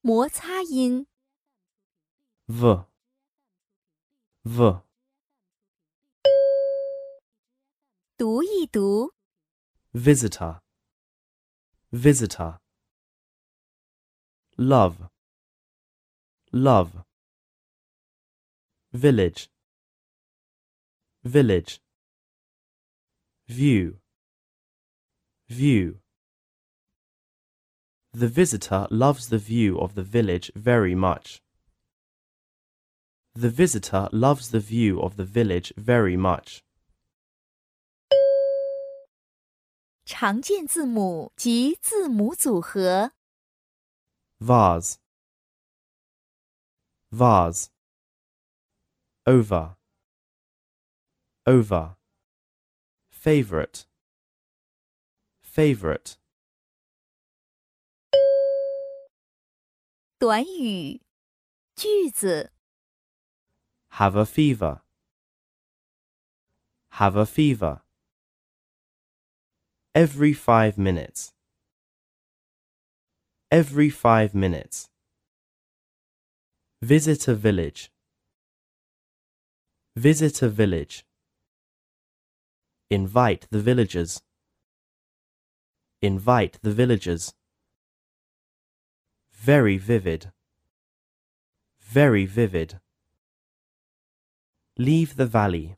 摩擦音。 v v 读一读， visitor visitor love love village village view view the visitor loves the view of the village very much the visitor loves the view of the village very much 常见字母及字母组合。 vase vase over over favorite favorite 短语、句子、 have a fever have a fever every 5 minutes every 5 minutes visit a village visit a village invite the villagers invite the villagers very vivid very vivid Leave the valley.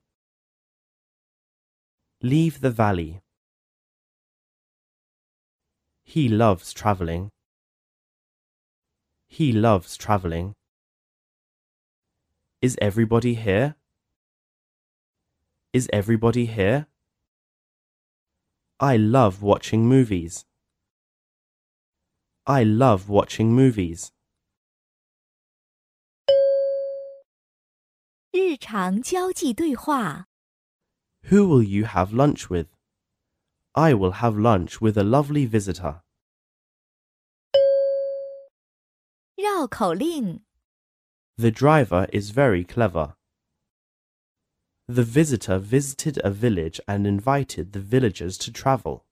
Leave the valley. He loves traveling. He loves traveling. Is everybody here? Is everybody here? I love watching movies. I love watching movies. 日常交际对话。 Who will you have lunch with? I will have lunch with a lovely visitor. 绕口令。 The driver is very clever. The visitor visited a village and invited the villagers to travel.